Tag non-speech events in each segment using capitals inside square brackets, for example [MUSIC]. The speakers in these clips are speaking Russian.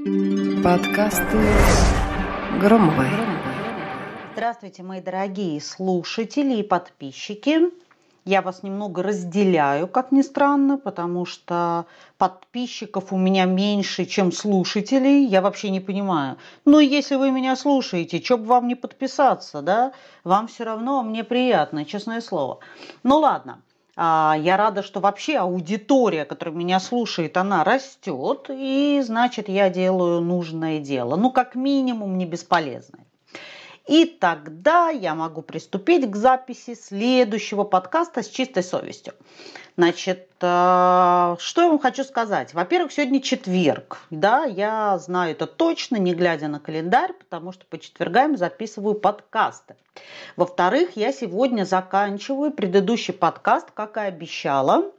Подкасты Громовой. Здравствуйте, мои дорогие слушатели и подписчики. Я вас немного разделяю, как ни странно, потому что подписчиков у меня меньше, чем слушателей. Я вообще не понимаю. Ну, если вы меня слушаете, что бы вам не подписаться, да? Вам все равно, мне приятно, честное слово. Ну, ладно. А, я рада, что вообще аудитория, которая меня слушает, она растет, и значит, я делаю нужное дело. Ну, как минимум, не бесполезное. И тогда я могу приступить к записи следующего подкаста с чистой совестью. Значит, э, что я вам хочу сказать? Во-первых, сегодня четверг. Да, я знаю это точно, не глядя на календарь, потому что по четвергам записываю подкасты. Во-вторых, я сегодня заканчиваю предыдущий подкаст, как и обещала.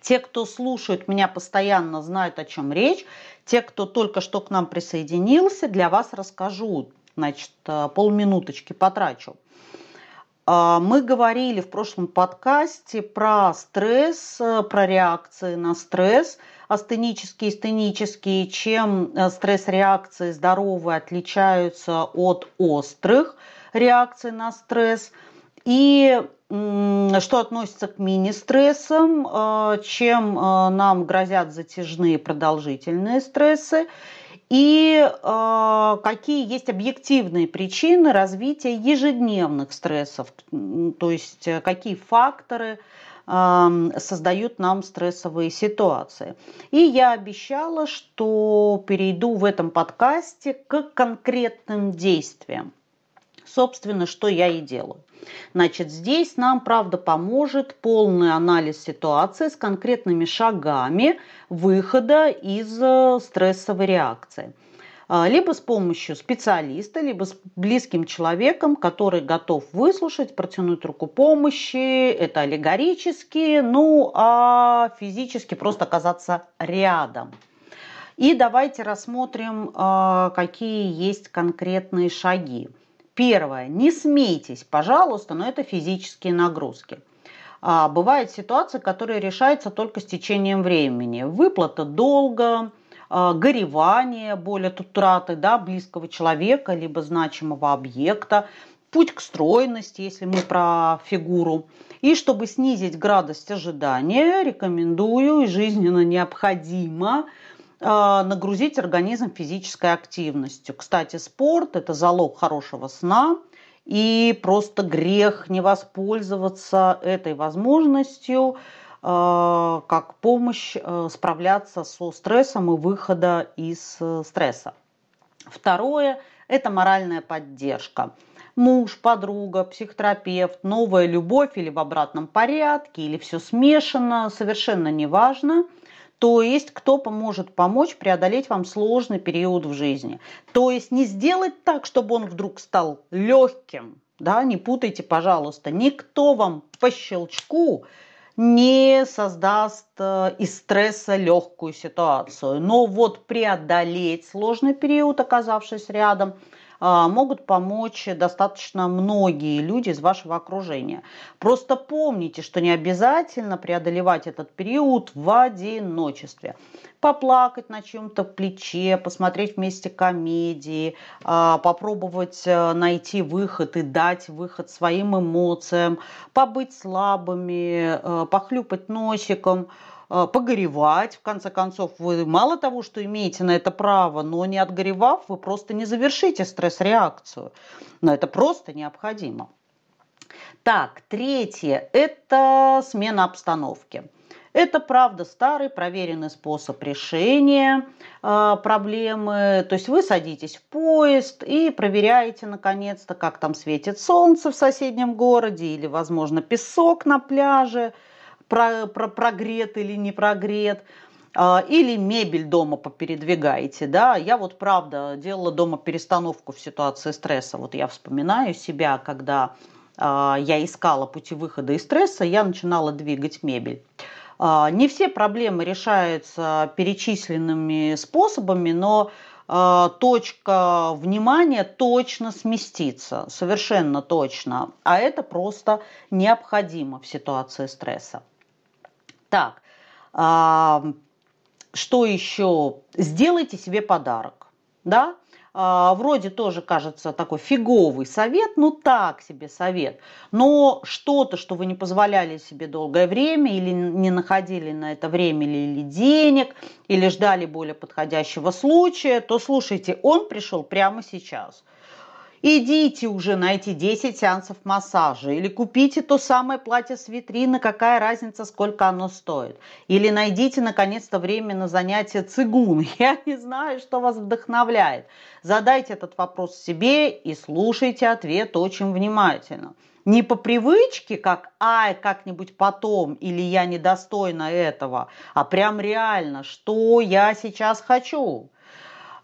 Те, кто слушают меня постоянно, знают, о чем речь. Те, кто только что к нам присоединился, для вас расскажу значит, э, полминуточки потрачу. А, мы говорили в прошлом подкасте про стресс, э, про реакции на стресс, астенические, стенические, чем э, стресс-реакции здоровые отличаются от острых реакций на стресс. И что относится к мини-стрессам, чем нам грозят затяжные продолжительные стрессы и э, какие есть объективные причины развития ежедневных стрессов, то есть э, какие факторы э, создают нам стрессовые ситуации. И я обещала, что перейду в этом подкасте к конкретным действиям. Собственно, что я и делаю. Значит, здесь нам, правда, поможет полный анализ ситуации с конкретными шагами выхода из э, стрессовой реакции а, либо с помощью специалиста, либо с близким человеком, который готов выслушать, протянуть руку помощи. Это аллегорически, ну а физически просто оказаться рядом. И давайте рассмотрим, а, какие есть конкретные шаги. Первое. Не смейтесь, пожалуйста, но это физические нагрузки. А, бывает ситуация, которая решается только с течением времени. Выплата долга, а, горевание, боль от утраты да, близкого человека, либо значимого объекта, путь к стройности, если мы про фигуру. И чтобы снизить градость ожидания, рекомендую и жизненно необходимо нагрузить организм физической активностью. Кстати, спорт – это залог хорошего сна, и просто грех не воспользоваться этой возможностью а, как помощь а, справляться со стрессом и выхода из э, стресса. Второе – это моральная поддержка. Муж, подруга, психотерапевт, новая любовь или в обратном порядке, или все смешано, совершенно неважно – то есть кто поможет помочь преодолеть вам сложный период в жизни. То есть не сделать так, чтобы он вдруг стал легким, да, не путайте, пожалуйста, никто вам по щелчку не создаст э, из стресса легкую ситуацию. Но вот преодолеть сложный период, оказавшись рядом – могут помочь достаточно многие люди из вашего окружения. Просто помните, что не обязательно преодолевать этот период в одиночестве. Поплакать на чем-то плече, посмотреть вместе комедии, а, попробовать э, найти выход и дать выход своим эмоциям, побыть слабыми, э, похлюпать носиком – погоревать. В конце концов, вы мало того, что имеете на это право, но не отгоревав, вы просто не завершите стресс-реакцию. Но это просто необходимо. Так, третье – это смена обстановки. Это, правда, старый проверенный способ решения э, проблемы. То есть вы садитесь в поезд и проверяете, наконец-то, как там светит солнце в соседнем городе или, возможно, песок на пляже – про, про, прогрет или не прогрет а, или мебель дома попередвигаете, да, я вот правда делала дома перестановку в ситуации стресса, вот я вспоминаю себя, когда а, я искала пути выхода из стресса, я начинала двигать мебель. А, не все проблемы решаются перечисленными способами, но точка внимания точно сместится, совершенно точно. А это просто необходимо в ситуации стресса. Так, что еще? Сделайте себе подарок. Да? А, вроде тоже кажется такой фиговый совет, ну так себе совет, но что-то, что вы не позволяли себе долгое время или не находили на это время или денег, или ждали более подходящего случая, то слушайте, он пришел прямо сейчас – Идите уже на эти 10 сеансов массажа или купите то самое платье с витрины, какая разница, сколько оно стоит. Или найдите наконец-то время на занятие цигун. [LAUGHS] Я не знаю, что вас вдохновляет. Задайте этот вопрос себе и слушайте ответ очень внимательно. Не по привычке, как «ай, как-нибудь потом» или «я недостойна этого», а прям реально, что я сейчас хочу.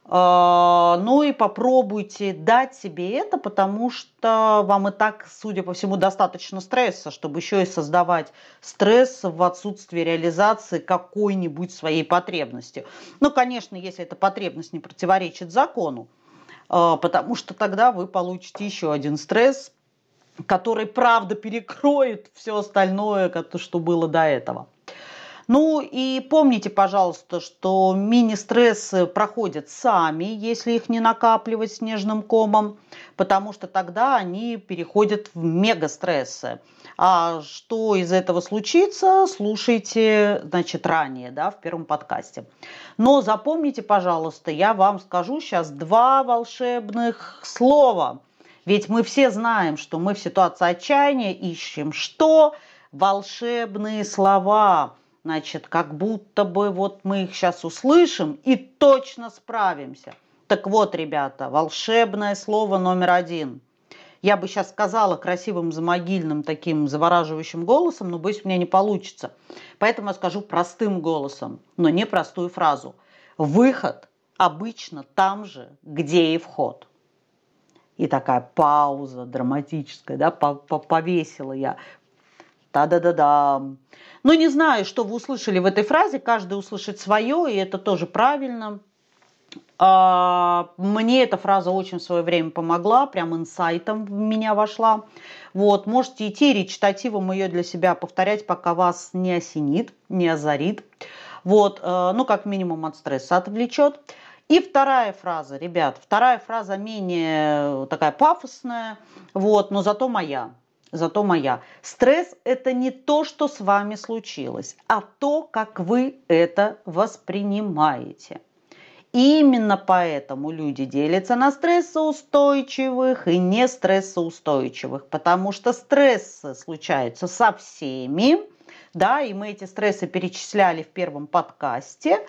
А, ну и попробуйте дать себе это, потому что вам и так, судя по всему, достаточно стресса, чтобы еще и создавать стресс в отсутствии реализации какой-нибудь своей потребности. Ну, конечно, если эта потребность не противоречит закону, а, потому что тогда вы получите еще один стресс, который, правда, перекроет все остальное, что было до этого. Ну и помните, пожалуйста, что мини-стрессы проходят сами, если их не накапливать снежным комом, потому что тогда они переходят в мега-стрессы. А что из этого случится, слушайте, значит, ранее, да, в первом подкасте. Но запомните, пожалуйста, я вам скажу сейчас два волшебных слова. Ведь мы все знаем, что мы в ситуации отчаяния ищем что? Волшебные слова – Значит, как будто бы вот мы их сейчас услышим и точно справимся. Так вот, ребята, волшебное слово номер один. Я бы сейчас сказала красивым замогильным таким завораживающим голосом, но боюсь, у меня не получится. Поэтому я скажу простым голосом, но не простую фразу. Выход обычно там же, где и вход. И такая пауза драматическая, да, повесила я. Та-да-да-да. Ну, не знаю, что вы услышали в этой фразе, каждый услышит свое, и это тоже правильно. А, мне эта фраза очень в свое время помогла, прям инсайтом в меня вошла. Вот, можете идти речитативом ее для себя повторять, пока вас не осенит, не озарит. Вот, э, ну, как минимум от стресса отвлечет. И вторая фраза, ребят, вторая фраза менее такая пафосная, вот, но зато моя зато моя. Стресс – это не то, что с вами случилось, а то, как вы это воспринимаете. именно поэтому люди делятся на стрессоустойчивых и не стрессоустойчивых, потому что стрессы случаются со всеми, да, и мы эти стрессы перечисляли в первом подкасте,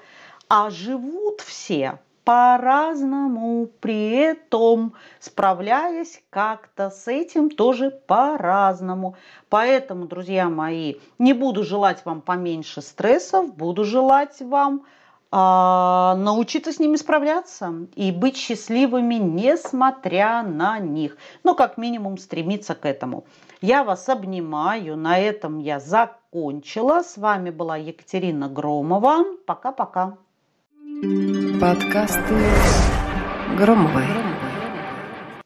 а живут все по-разному, при этом справляясь как-то с этим тоже по-разному. Поэтому, друзья мои, не буду желать вам поменьше стрессов, буду желать вам а, научиться с ними справляться и быть счастливыми, несмотря на них. Ну, как минимум, стремиться к этому. Я вас обнимаю. На этом я закончила. С вами была Екатерина Громова. Пока-пока. Подкасты Громовой.